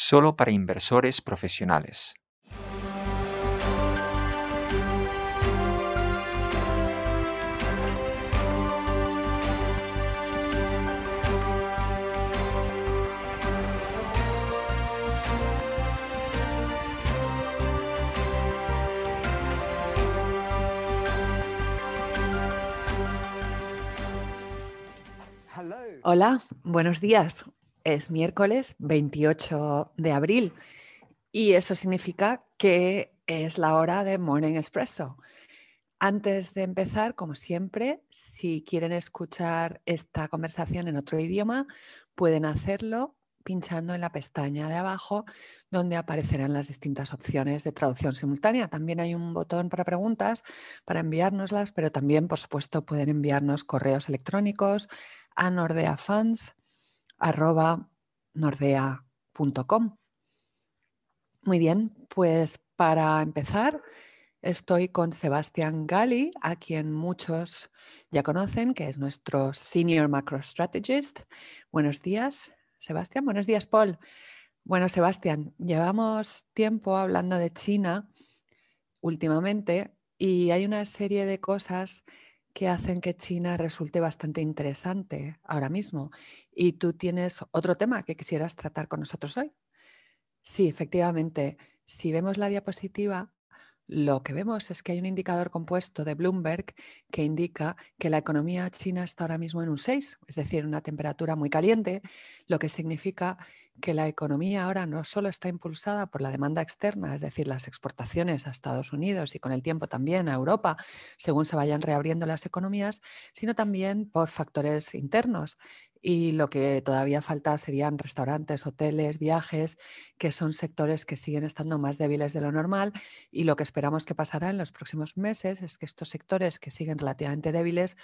solo para inversores profesionales. Hola, buenos días. Es miércoles 28 de abril y eso significa que es la hora de Morning Espresso. Antes de empezar, como siempre, si quieren escuchar esta conversación en otro idioma, pueden hacerlo pinchando en la pestaña de abajo donde aparecerán las distintas opciones de traducción simultánea. También hay un botón para preguntas para enviárnoslas, pero también, por supuesto, pueden enviarnos correos electrónicos a Muy bien, pues para empezar, estoy con Sebastián Gali, a quien muchos ya conocen, que es nuestro Senior Macro Strategist. Buenos días, Sebastián. Buenos días, Paul. Bueno, Sebastián, llevamos tiempo hablando de China últimamente y hay una serie de cosas que hacen que China resulte bastante interesante ahora mismo. Y tú tienes otro tema que quisieras tratar con nosotros hoy. Sí, efectivamente. Si vemos la diapositiva, lo que vemos es que hay un indicador compuesto de Bloomberg que indica que la economía china está ahora mismo en un 6, es decir, una temperatura muy caliente, lo que significa que la economía ahora no solo está impulsada por la demanda externa, es decir, las exportaciones a Estados Unidos y con el tiempo también a Europa, según se vayan reabriendo las economías, sino también por factores internos. Y lo que todavía falta serían restaurantes, hoteles, viajes, que son sectores que siguen estando más débiles de lo normal. Y lo que esperamos que pasará en los próximos meses es que estos sectores que siguen relativamente débiles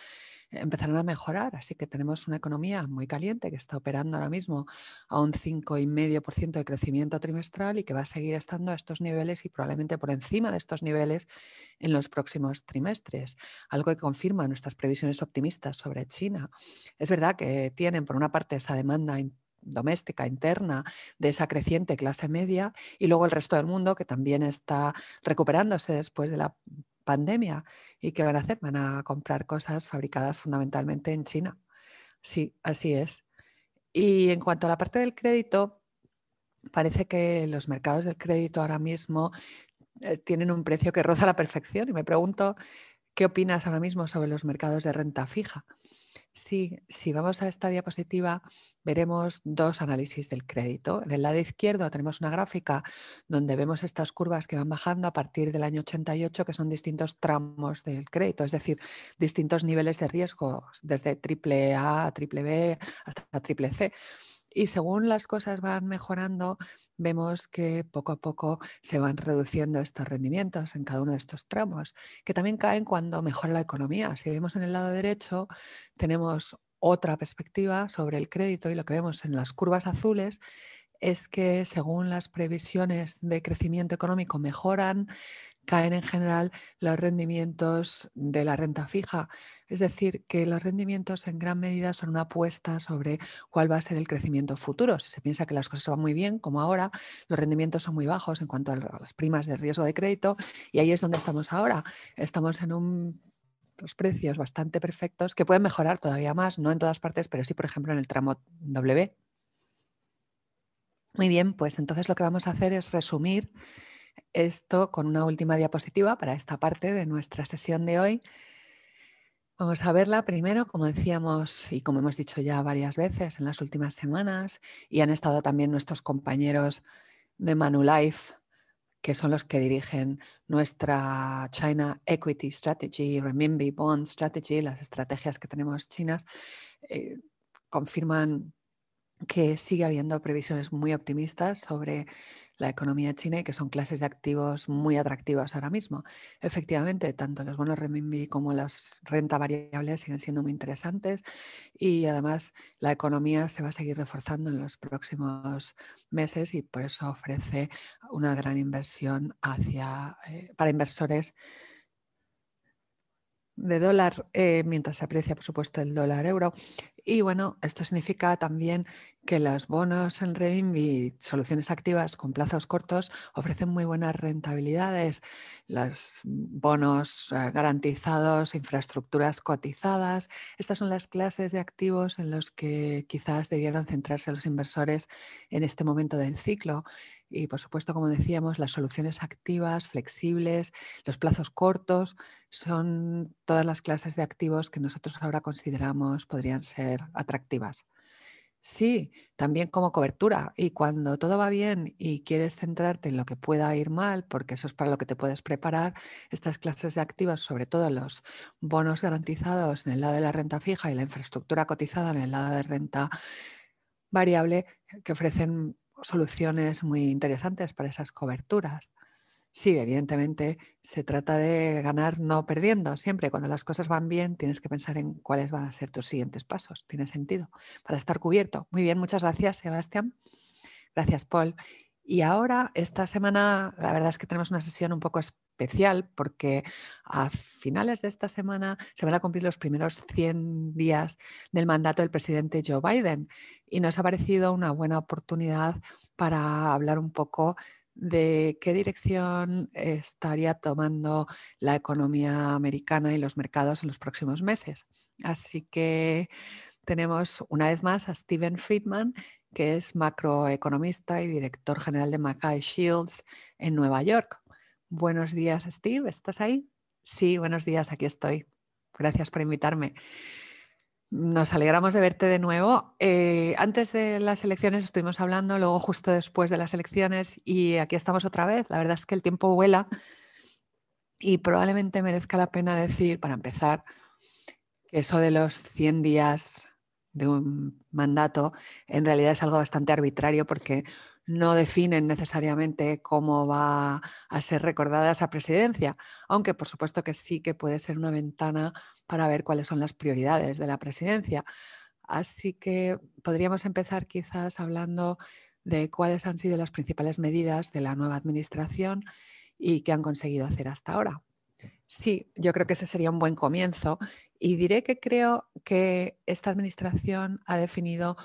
empezarán a mejorar. Así que tenemos una economía muy caliente que está operando ahora mismo a un 5,5% de crecimiento trimestral y que va a seguir estando a estos niveles y probablemente por encima de estos niveles en los próximos trimestres, algo que confirma nuestras previsiones optimistas sobre China. Es verdad que tienen por una parte esa demanda doméstica interna de esa creciente clase media y luego el resto del mundo que también está recuperándose después de la pandemia. ¿Y qué van a hacer? Van a comprar cosas fabricadas fundamentalmente en China. Sí, así es. Y en cuanto a la parte del crédito, parece que los mercados del crédito ahora mismo eh, tienen un precio que roza la perfección. Y me pregunto, ¿qué opinas ahora mismo sobre los mercados de renta fija? Sí, si vamos a esta diapositiva, veremos dos análisis del crédito. En el lado izquierdo tenemos una gráfica donde vemos estas curvas que van bajando a partir del año 88, que son distintos tramos del crédito, es decir, distintos niveles de riesgo, desde triple A a triple B hasta triple C. Y según las cosas van mejorando, vemos que poco a poco se van reduciendo estos rendimientos en cada uno de estos tramos, que también caen cuando mejora la economía. Si vemos en el lado derecho, tenemos otra perspectiva sobre el crédito y lo que vemos en las curvas azules es que según las previsiones de crecimiento económico mejoran, caen en general los rendimientos de la renta fija. Es decir, que los rendimientos en gran medida son una apuesta sobre cuál va a ser el crecimiento futuro. Si se piensa que las cosas van muy bien, como ahora, los rendimientos son muy bajos en cuanto a las primas de riesgo de crédito y ahí es donde estamos ahora. Estamos en un los precios bastante perfectos que pueden mejorar todavía más, no en todas partes, pero sí, por ejemplo, en el tramo W. Muy bien, pues entonces lo que vamos a hacer es resumir esto con una última diapositiva para esta parte de nuestra sesión de hoy. Vamos a verla primero, como decíamos y como hemos dicho ya varias veces en las últimas semanas, y han estado también nuestros compañeros de Manulife, que son los que dirigen nuestra China Equity Strategy, Renminbi Bond Strategy, las estrategias que tenemos chinas, eh, confirman que sigue habiendo previsiones muy optimistas sobre la economía china y que son clases de activos muy atractivas ahora mismo. Efectivamente, tanto los bonos renminbi como las renta variables siguen siendo muy interesantes y además la economía se va a seguir reforzando en los próximos meses y por eso ofrece una gran inversión hacia, eh, para inversores de dólar, eh, mientras se aprecia, por supuesto, el dólar euro. Y bueno, esto significa también que los bonos en y soluciones activas con plazos cortos, ofrecen muy buenas rentabilidades. Los bonos eh, garantizados, infraestructuras cotizadas, estas son las clases de activos en los que quizás debieran centrarse los inversores en este momento del ciclo. Y por supuesto, como decíamos, las soluciones activas, flexibles, los plazos cortos, son todas las clases de activos que nosotros ahora consideramos podrían ser atractivas. Sí, también como cobertura. Y cuando todo va bien y quieres centrarte en lo que pueda ir mal, porque eso es para lo que te puedes preparar, estas clases de activos, sobre todo los bonos garantizados en el lado de la renta fija y la infraestructura cotizada en el lado de renta variable, que ofrecen soluciones muy interesantes para esas coberturas. Sí, evidentemente se trata de ganar no perdiendo. Siempre cuando las cosas van bien tienes que pensar en cuáles van a ser tus siguientes pasos. Tiene sentido para estar cubierto. Muy bien, muchas gracias, Sebastián. Gracias, Paul. Y ahora, esta semana, la verdad es que tenemos una sesión un poco especial porque a finales de esta semana se van a cumplir los primeros 100 días del mandato del presidente Joe Biden y nos ha parecido una buena oportunidad para hablar un poco de qué dirección estaría tomando la economía americana y los mercados en los próximos meses. Así que tenemos una vez más a Steven Friedman, que es macroeconomista y director general de Mackay Shields en Nueva York. Buenos días, Steve, ¿estás ahí? Sí, buenos días, aquí estoy. Gracias por invitarme. Nos alegramos de verte de nuevo. Eh, antes de las elecciones estuvimos hablando, luego justo después de las elecciones y aquí estamos otra vez. La verdad es que el tiempo vuela y probablemente merezca la pena decir, para empezar, que eso de los 100 días de un mandato en realidad es algo bastante arbitrario porque no definen necesariamente cómo va a ser recordada esa presidencia, aunque por supuesto que sí que puede ser una ventana para ver cuáles son las prioridades de la presidencia. Así que podríamos empezar quizás hablando de cuáles han sido las principales medidas de la nueva administración y qué han conseguido hacer hasta ahora. Sí, yo creo que ese sería un buen comienzo y diré que creo que esta administración ha definido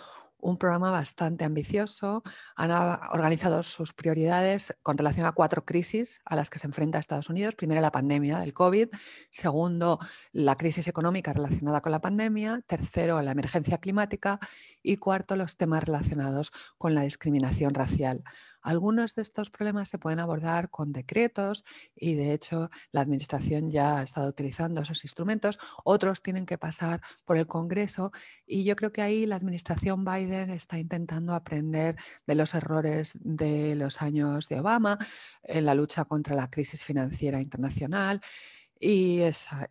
un programa bastante ambicioso. Han organizado sus prioridades con relación a cuatro crisis a las que se enfrenta Estados Unidos. Primero, la pandemia del COVID. Segundo, la crisis económica relacionada con la pandemia. Tercero, la emergencia climática. Y cuarto, los temas relacionados con la discriminación racial. Algunos de estos problemas se pueden abordar con decretos y de hecho la Administración ya ha estado utilizando esos instrumentos. Otros tienen que pasar por el Congreso y yo creo que ahí la Administración Biden está intentando aprender de los errores de los años de Obama en la lucha contra la crisis financiera internacional y esa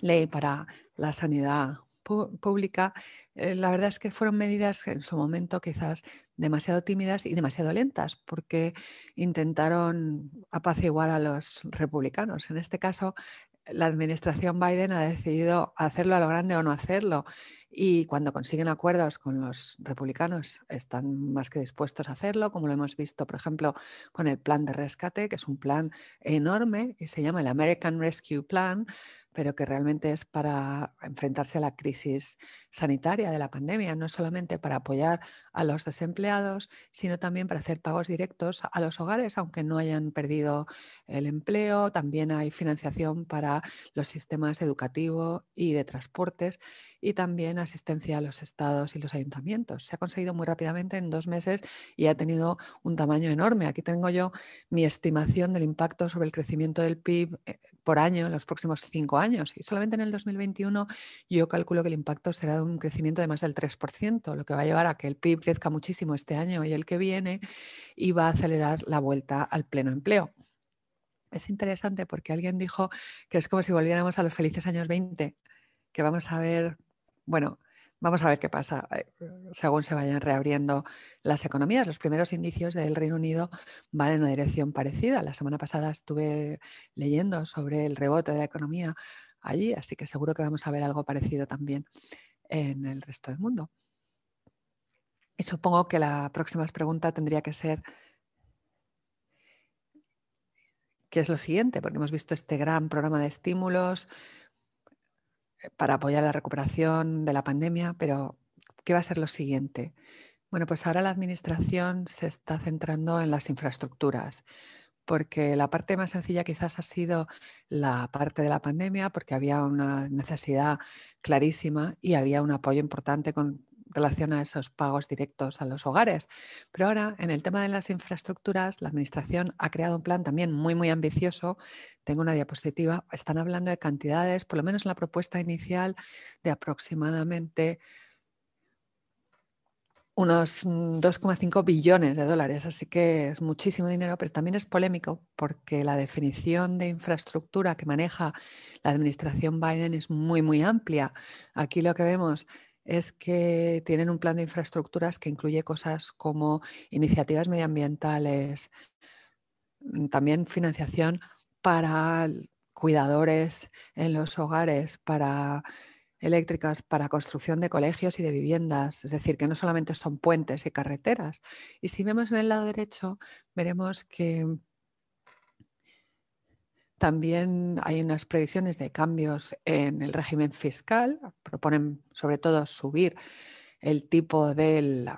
ley para la sanidad pública, eh, la verdad es que fueron medidas en su momento quizás demasiado tímidas y demasiado lentas, porque intentaron apaciguar a los republicanos. En este caso, la administración Biden ha decidido hacerlo a lo grande o no hacerlo. Y cuando consiguen acuerdos con los republicanos, están más que dispuestos a hacerlo, como lo hemos visto, por ejemplo, con el plan de rescate, que es un plan enorme y se llama el American Rescue Plan, pero que realmente es para enfrentarse a la crisis sanitaria de la pandemia, no solamente para apoyar a los desempleados, sino también para hacer pagos directos a los hogares, aunque no hayan perdido el empleo. También hay financiación para los sistemas educativos y de transportes y también asistencia a los estados y los ayuntamientos. Se ha conseguido muy rápidamente en dos meses y ha tenido un tamaño enorme. Aquí tengo yo mi estimación del impacto sobre el crecimiento del PIB eh, por año en los próximos cinco años. Y solamente en el 2021 yo calculo que el impacto será de un crecimiento de más del 3%, lo que va a llevar a que el PIB crezca muchísimo este año y el que viene y va a acelerar la vuelta al pleno empleo. Es interesante porque alguien dijo que es como si volviéramos a los felices años 20, que vamos a ver, bueno, Vamos a ver qué pasa eh, según se vayan reabriendo las economías. Los primeros indicios del Reino Unido van en una dirección parecida. La semana pasada estuve leyendo sobre el rebote de la economía allí, así que seguro que vamos a ver algo parecido también en el resto del mundo. Y supongo que la próxima pregunta tendría que ser, ¿qué es lo siguiente? Porque hemos visto este gran programa de estímulos, para apoyar la recuperación de la pandemia, pero ¿qué va a ser lo siguiente? Bueno, pues ahora la administración se está centrando en las infraestructuras, porque la parte más sencilla quizás ha sido la parte de la pandemia, porque había una necesidad clarísima y había un apoyo importante con relación a esos pagos directos a los hogares. Pero ahora, en el tema de las infraestructuras, la Administración ha creado un plan también muy, muy ambicioso. Tengo una diapositiva. Están hablando de cantidades, por lo menos en la propuesta inicial, de aproximadamente unos 2,5 mm, billones de dólares, así que es muchísimo dinero, pero también es polémico porque la definición de infraestructura que maneja la administración Biden es muy, muy amplia. Aquí lo que vemos es que tienen un plan de infraestructuras que incluye cosas como iniciativas medioambientales, mm, también financiación para cuidadores en los hogares, para eléctricas para construcción de colegios y de viviendas, es decir, que no solamente son puentes y carreteras. Y si vemos en el lado derecho, veremos que también hay unas previsiones de cambios en el régimen fiscal. Proponen sobre todo subir el tipo del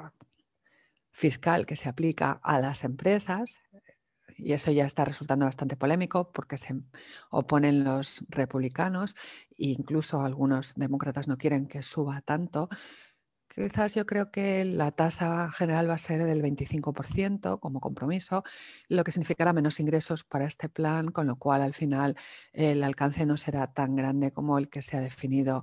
fiscal que se aplica a las empresas y eso ya está resultando bastante polémico porque se oponen los republicanos e incluso algunos demócratas no quieren que suba tanto. Quizás yo creo que la tasa general va a ser del 25% como compromiso, lo que significará menos ingresos para este plan, con lo cual al final el alcance no será tan grande como el que se ha definido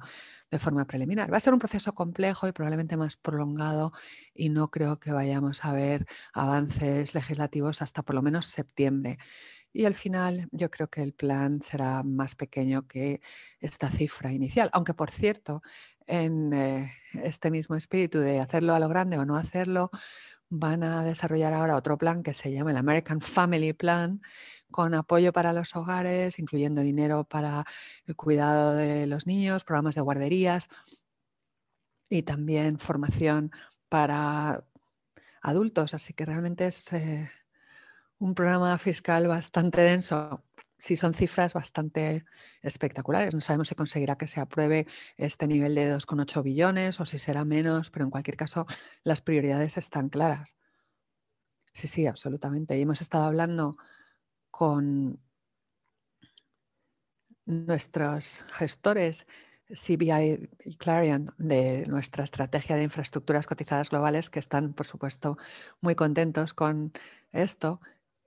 de forma preliminar. Va a ser un proceso complejo y probablemente más prolongado y no creo que vayamos a ver avances legislativos hasta por lo menos septiembre. Y al final yo creo que el plan será más pequeño que esta cifra inicial, aunque por cierto, en eh, este mismo espíritu de hacerlo a lo grande o no hacerlo, van a desarrollar ahora otro plan que se llama el American Family Plan, con apoyo para los hogares, incluyendo dinero para el cuidado de los niños, programas de guarderías y también formación para adultos. Así que realmente es eh, un programa fiscal bastante denso sí son cifras bastante espectaculares. No sabemos si conseguirá que se apruebe este nivel de 2,8 billones o si será menos, pero en cualquier caso las prioridades están claras. Sí, sí, absolutamente. Y hemos estado hablando con nuestros gestores CBI y Clarion de nuestra estrategia de infraestructuras cotizadas globales que están, por supuesto, muy contentos con esto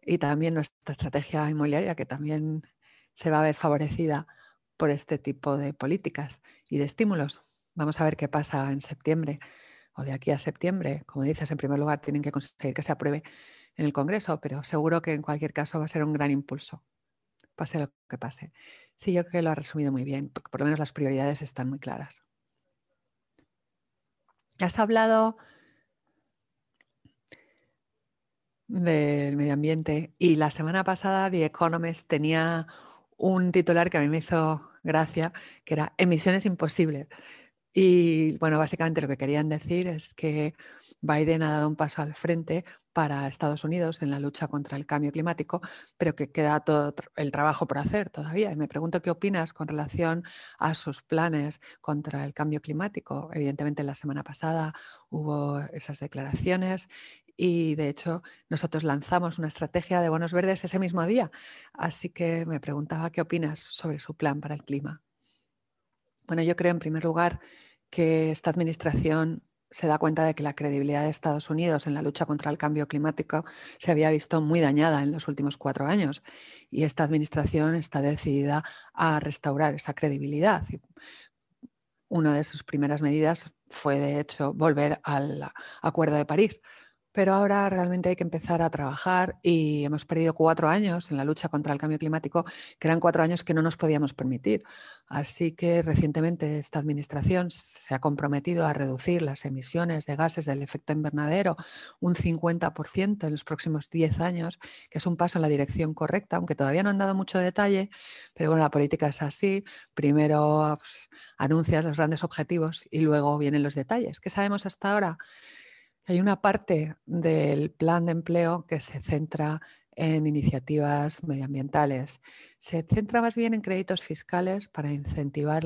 y también nuestra estrategia inmobiliaria, que también se va a ver favorecida por este tipo de políticas y de estímulos. Vamos a ver qué pasa en septiembre o de aquí a septiembre. Como dices, en primer lugar, tienen que conseguir que se apruebe en el Congreso, pero seguro que en cualquier caso va a ser un gran impulso, pase lo que pase. Sí, yo creo que lo ha resumido muy bien, porque por lo menos las prioridades están muy claras. Has hablado del medio ambiente. Y la semana pasada The Economist tenía un titular que a mí me hizo gracia, que era Emisiones imposibles. Y bueno, básicamente lo que querían decir es que Biden ha dado un paso al frente para Estados Unidos en la lucha contra el cambio climático, pero que queda todo el trabajo por hacer todavía. Y me pregunto qué opinas con relación a sus planes contra el cambio climático. Evidentemente, la semana pasada hubo esas declaraciones y de hecho nosotros lanzamos una estrategia de bonos verdes ese mismo día. Así que me preguntaba qué opinas sobre su plan para el clima. Bueno, yo creo en primer lugar que esta administración se da cuenta de que la credibilidad de Estados Unidos en la lucha contra el cambio climático se había visto muy dañada en los últimos cuatro años y esta administración está decidida a restaurar esa credibilidad. Una de sus primeras medidas fue, de hecho, volver al Acuerdo de París, pero ahora realmente hay que empezar a trabajar y hemos perdido cuatro años en la lucha contra el cambio climático, que eran cuatro años que no nos podíamos permitir. Así que recientemente esta administración se ha comprometido a reducir las emisiones de gases del efecto invernadero un 50% en los próximos 10 años, que es un paso en la dirección correcta, aunque todavía no han dado mucho detalle, pero bueno, la política es así. Primero pues, anuncias los grandes objetivos y luego vienen los detalles. ¿Qué sabemos hasta ahora? Hay una parte del plan de empleo que se centra en iniciativas medioambientales. Se centra más bien en créditos fiscales para incentivar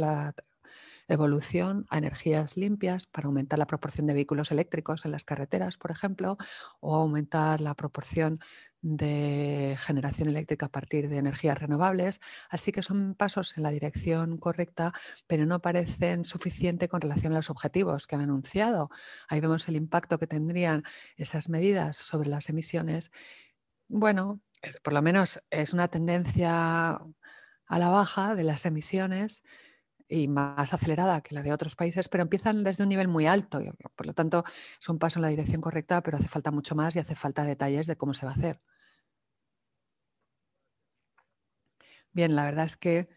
evolución a energías limpias para aumentar la proporción de vehículos eléctricos en las carreteras, por ejemplo, o aumentar la proporción de generación eléctrica a partir de energías renovables. Así que son pasos en la dirección correcta, pero no parecen suficientes con relación a los objetivos que han anunciado. Ahí vemos el impacto que tendrían esas medidas sobre las emisiones. Bueno, eh, por lo menos es una tendencia a la baja de las emisiones y más acelerada que la de otros países, pero empiezan desde un nivel muy alto. Por lo tanto, es un paso en la dirección correcta, pero hace falta mucho más y hace falta detalles de cómo se va a hacer. Bien, la verdad es que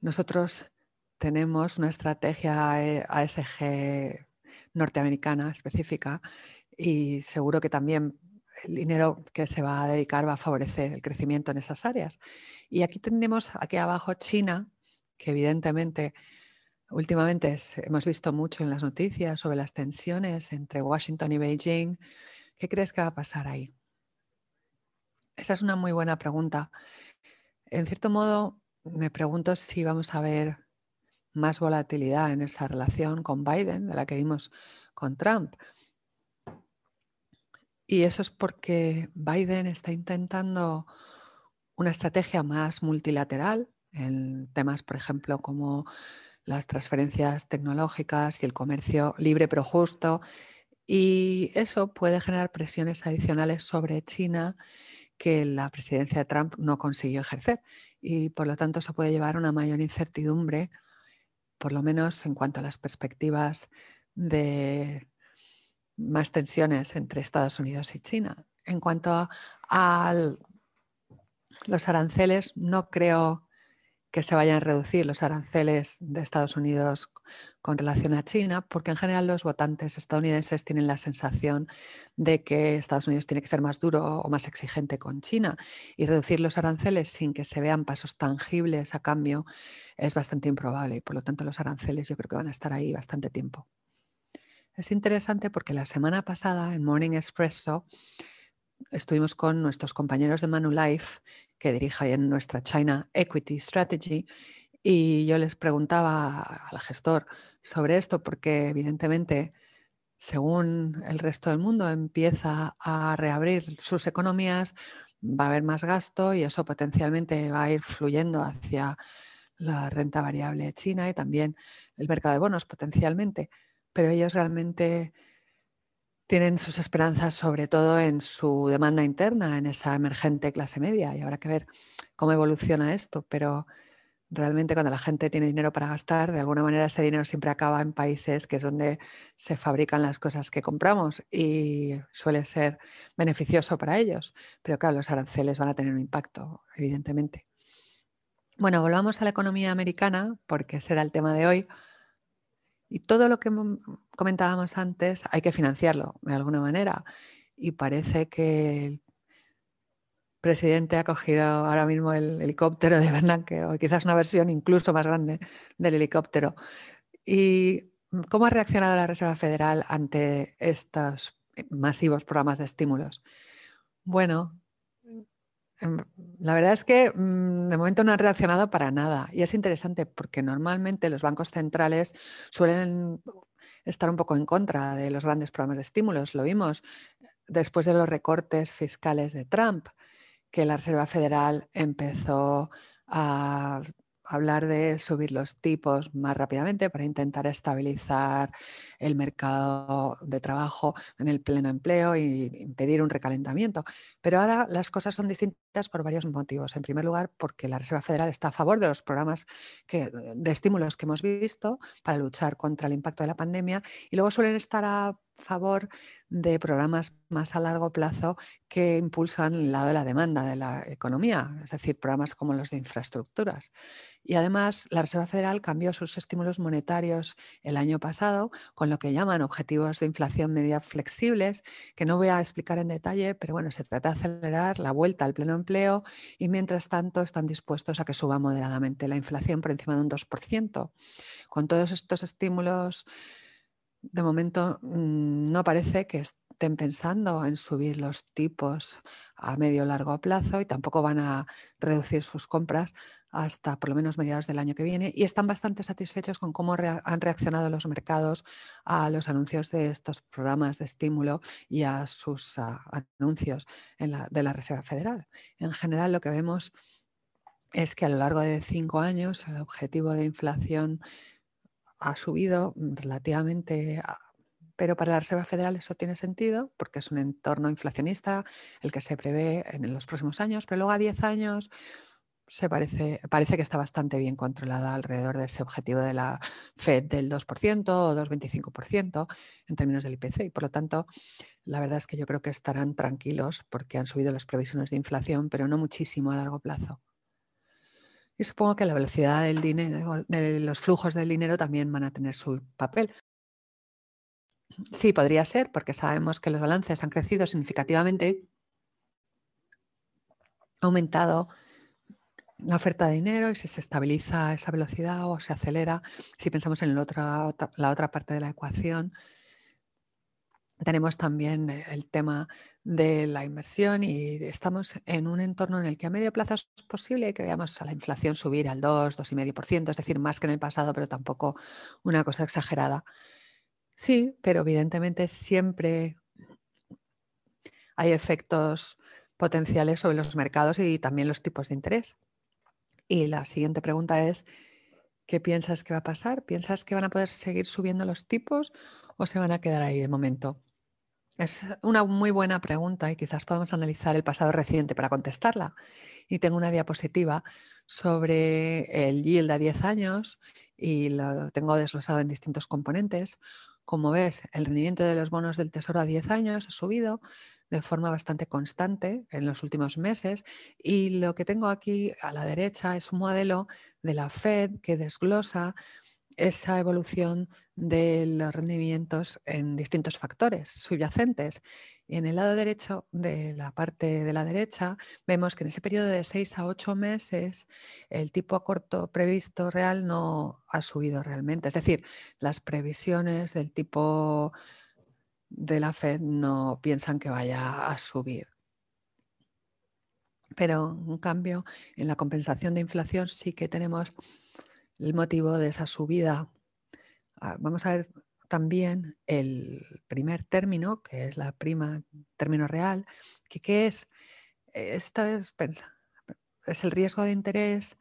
nosotros tenemos una estrategia ASG norteamericana específica y seguro que también el dinero que se va a dedicar va a favorecer el crecimiento en esas áreas. Y aquí tenemos aquí abajo China, que evidentemente últimamente hemos visto mucho en las noticias sobre las tensiones entre Washington y Beijing. ¿Qué crees que va a pasar ahí? Esa es una muy buena pregunta. En cierto modo, me pregunto si vamos a ver más volatilidad en esa relación con Biden de la que vimos con Trump. Y eso es porque Biden está intentando una estrategia más multilateral en temas, por ejemplo, como las transferencias tecnológicas y el comercio libre pero justo. Y eso puede generar presiones adicionales sobre China que la presidencia de Trump no consiguió ejercer. Y por lo tanto, eso puede llevar a una mayor incertidumbre, por lo menos en cuanto a las perspectivas de más tensiones entre Estados Unidos y China. En cuanto a los aranceles, no creo que se vayan a reducir los aranceles de Estados Unidos con relación a China, porque en general los votantes estadounidenses tienen la sensación de que Estados Unidos tiene que ser más duro o más exigente con China y reducir los aranceles sin que se vean pasos tangibles a cambio es bastante improbable y por lo tanto los aranceles yo creo que van a estar ahí bastante tiempo. Es interesante porque la semana pasada en Morning Expresso estuvimos con nuestros compañeros de Manulife, que dirige en nuestra China Equity Strategy, y yo les preguntaba al gestor sobre esto porque evidentemente según el resto del mundo empieza a reabrir sus economías, va a haber más gasto y eso potencialmente va a ir fluyendo hacia la renta variable china y también el mercado de bonos potencialmente. Pero ellos realmente tienen sus esperanzas sobre todo en su demanda interna, en esa emergente clase media, y habrá que ver cómo evoluciona esto, pero realmente cuando la gente tiene dinero para gastar, de alguna manera ese dinero siempre acaba en países que es donde se fabrican las cosas que compramos y suele ser beneficioso para ellos, pero claro, los aranceles van a tener un impacto, evidentemente. Bueno, volvamos a la economía americana, porque será el tema de hoy. Y todo lo que comentábamos antes hay que financiarlo de alguna manera. Y parece que el presidente ha cogido ahora mismo el helicóptero de Bernanke, o quizás una versión incluso más grande del helicóptero. ¿Y cómo ha reaccionado la Reserva Federal ante estos masivos programas de estímulos? Bueno, la verdad es que mm, de momento no han reaccionado para nada y es interesante porque normalmente los bancos centrales suelen estar un poco en contra de los grandes programas de estímulos. Lo vimos después de los recortes fiscales de Trump, que la Reserva Federal empezó a hablar de subir los tipos más rápidamente para intentar estabilizar el mercado de trabajo en el pleno empleo y impedir un recalentamiento. Pero ahora las cosas son distintas por varios motivos. En primer lugar, porque la Reserva Federal está a favor de los programas de estímulos que hemos visto para luchar contra el impacto de la pandemia y luego suelen estar a favor de programas más a largo plazo que impulsan el lado de la demanda de la economía, es decir, programas como los de infraestructuras. Y además, la Reserva Federal cambió sus estímulos monetarios el año pasado con lo que llaman objetivos de inflación media flexibles, que no voy a explicar en detalle, pero bueno, se trata de acelerar la vuelta al pleno empleo y mientras tanto están dispuestos a que suba moderadamente la inflación por encima de un 2%. Con todos estos estímulos de momento mm, no parece que estén pensando en subir los tipos a medio o largo plazo y tampoco van a reducir sus compras hasta por lo menos mediados del año que viene y están bastante satisfechos con cómo han reaccionado los mercados a los anuncios de estos programas de estímulo y a sus ah, anuncios de la Reserva Federal. En general lo que vemos es que a lo largo de cinco años el objetivo de inflación ha subido relativamente pero para la Reserva Federal eso tiene sentido porque es un entorno inflacionista el que se prevé en los próximos años, pero luego a 10 años se parece, parece que está bastante bien controlada alrededor de ese objetivo de la Fed del 2% o 2,25% en términos del IPC. Y por lo tanto, la verdad es que yo creo que estarán tranquilos porque han subido las previsiones de inflación, pero no muchísimo a largo plazo. Y supongo que la velocidad del dinero, de los flujos del dinero también van a tener su papel. Sí, podría ser, porque sabemos que los balances han crecido significativamente, ha aumentado la oferta de dinero y si se estabiliza esa velocidad o se acelera, si pensamos en la otra parte de la ecuación, tenemos también el tema de la inversión y estamos en un entorno en el que a medio plazo es posible que veamos a la inflación subir al 2, 2,5%, es decir, más que en el pasado, pero tampoco una cosa exagerada. Sí, pero evidentemente siempre hay efectos potenciales sobre los mercados y también los tipos de interés. Y la siguiente pregunta es, ¿qué piensas que va a pasar? ¿Piensas que van a poder seguir subiendo los tipos o se van a quedar ahí de momento? Es una muy buena pregunta y quizás podamos analizar el pasado reciente para contestarla. Y tengo una diapositiva sobre el yield a 10 años y lo tengo desglosado en distintos componentes. Como ves, el rendimiento de los bonos del Tesoro a 10 años ha subido de forma bastante constante en los últimos meses y lo que tengo aquí a la derecha es un modelo de la Fed que desglosa esa evolución de los rendimientos en distintos factores subyacentes. Y en el lado derecho de la parte de la derecha vemos que en ese periodo de 6 a 8 meses el tipo a corto previsto real no ha subido realmente. Es decir, las previsiones del tipo de la Fed no piensan que vaya a subir. Pero en cambio, en la compensación de inflación sí que tenemos el motivo de esa subida. Ah, vamos a ver también el primer término, que es la prima término real, que qué es? Esto es, es el riesgo de interés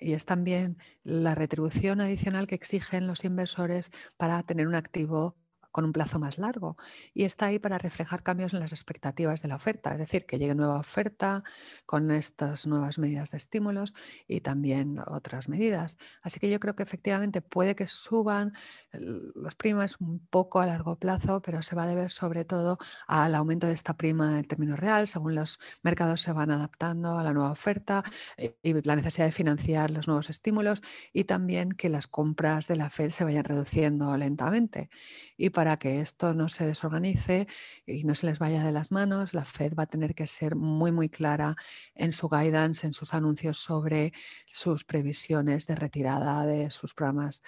y es también la retribución adicional que exigen los inversores para tener un activo con un plazo más largo y está ahí para reflejar cambios en las expectativas de la oferta, es decir, que llegue nueva oferta con estas nuevas medidas de estímulos y también otras medidas. Así que yo creo que efectivamente puede que suban las primas un poco a largo plazo, pero se va a deber sobre todo al aumento de esta prima en términos real, según los mercados se van adaptando a la nueva oferta eh, y la necesidad de financiar los nuevos estímulos y también que las compras de la Fed se vayan reduciendo lentamente. Y que esto no se desorganice y no se les vaya de las manos, la Fed va a tener que ser muy, muy clara en su guidance, en sus anuncios sobre sus previsiones de retirada de sus programas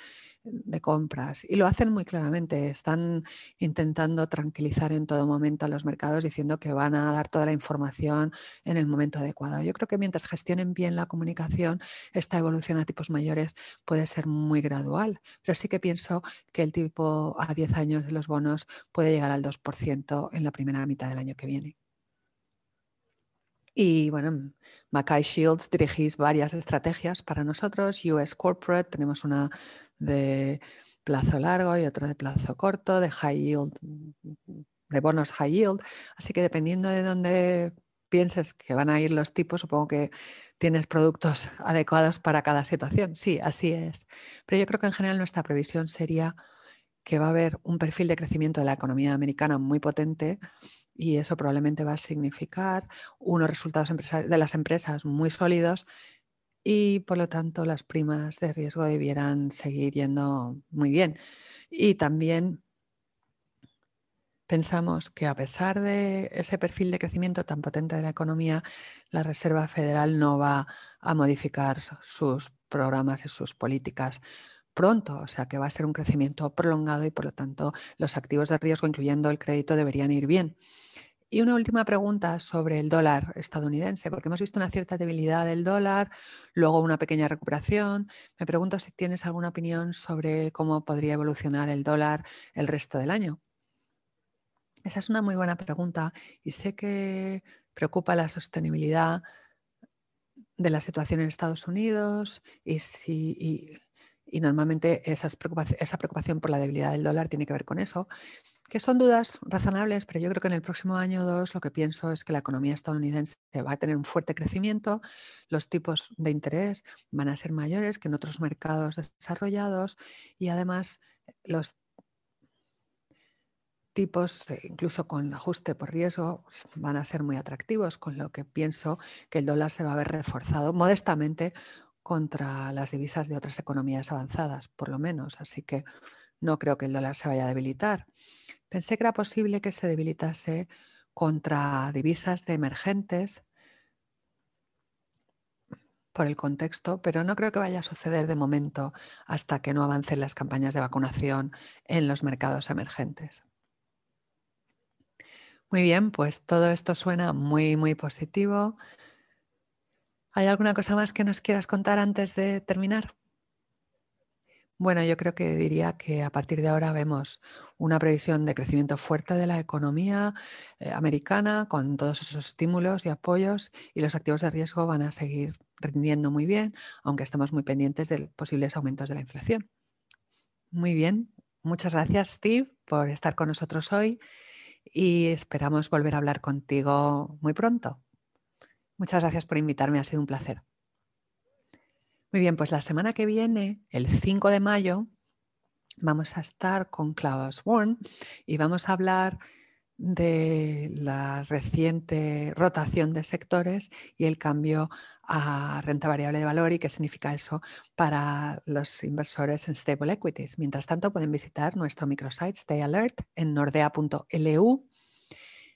de compras. Y lo hacen muy claramente. Están intentando tranquilizar en todo momento a los mercados diciendo que van a dar toda la información en el momento adecuado. Yo creo que mientras gestionen bien la comunicación, esta evolución a tipos mayores puede ser muy gradual. Pero sí que pienso que el tipo a 10 años de los bonos puede llegar al 2% en la primera mitad del año que viene. Y bueno, Mackay Shields dirigís varias estrategias para nosotros. US Corporate, tenemos una de plazo largo y otra de plazo corto, de high yield, de bonos high yield. Así que dependiendo de dónde pienses que van a ir los tipos, supongo que tienes productos adecuados para cada situación. Sí, así es. Pero yo creo que en general nuestra previsión sería que va a haber un perfil de crecimiento de la economía americana muy potente y eso probablemente va a significar unos resultados de las empresas muy sólidos y por lo tanto las primas de riesgo debieran seguir yendo muy bien. Y también pensamos que a pesar de ese perfil de crecimiento tan potente de la economía, la Reserva Federal no va a modificar sus programas y sus políticas pronto, o sea que va a ser un crecimiento prolongado y por lo tanto los activos de riesgo, incluyendo el crédito, deberían ir bien. Y una última pregunta sobre el dólar estadounidense, porque hemos visto una cierta debilidad del dólar, luego una pequeña recuperación. Me pregunto si tienes alguna opinión sobre cómo podría evolucionar el dólar el resto del año. Esa es una muy buena pregunta y sé que preocupa la sostenibilidad de la situación en Estados Unidos y, si, normalmente esa preocupación por la debilidad del dólar tiene que ver con eso, que son dudas razonables, pero yo creo que en el próximo año o dos lo que pienso es que la economía estadounidense va a tener un fuerte crecimiento, los tipos de interés van a ser mayores que en otros mercados desarrollados y además los tipos, eh, incluso con ajuste por riesgo, van a ser muy atractivos, con lo que pienso que el dólar se va a ver reforzado modestamente contra las divisas de otras economías avanzadas, por lo menos. Así que no creo que el dólar se vaya a debilitar. Pensé que era posible que se debilitase contra divisas de emergentes por el contexto, pero no creo que vaya a suceder de momento hasta que no avancen las campañas de vacunación en los mercados emergentes. Muy bien, pues todo esto suena muy, muy positivo. ¿Hay alguna cosa más que nos quieras contar antes de terminar? Bueno, yo creo que diría que a partir de ahora vemos una previsión de crecimiento fuerte de la economía eh, americana con todos esos estímulos y apoyos y los activos de riesgo van a seguir rindiendo muy bien, aunque estamos muy pendientes de posibles aumentos de la inflación. Muy bien, muchas gracias Steve por estar con nosotros hoy y esperamos volver a hablar contigo muy pronto. Muchas gracias por invitarme, ha sido un placer. Muy bien, pues la semana que viene, el 5 de mayo, vamos a estar con Klaus Warn y vamos a hablar de la reciente rotación de sectores y el cambio a renta variable de valor y qué significa eso para los inversores en stable equities. Mientras tanto, pueden visitar nuestro microsite Stay Alert en nordea.lu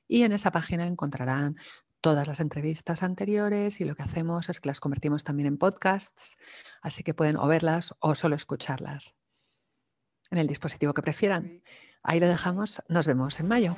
y en esa página encontrarán todas las entrevistas anteriores y lo que hacemos es que las convertimos también en podcasts, así que pueden o verlas o solo escucharlas en el dispositivo que prefieran. Ahí lo dejamos, nos vemos en mayo.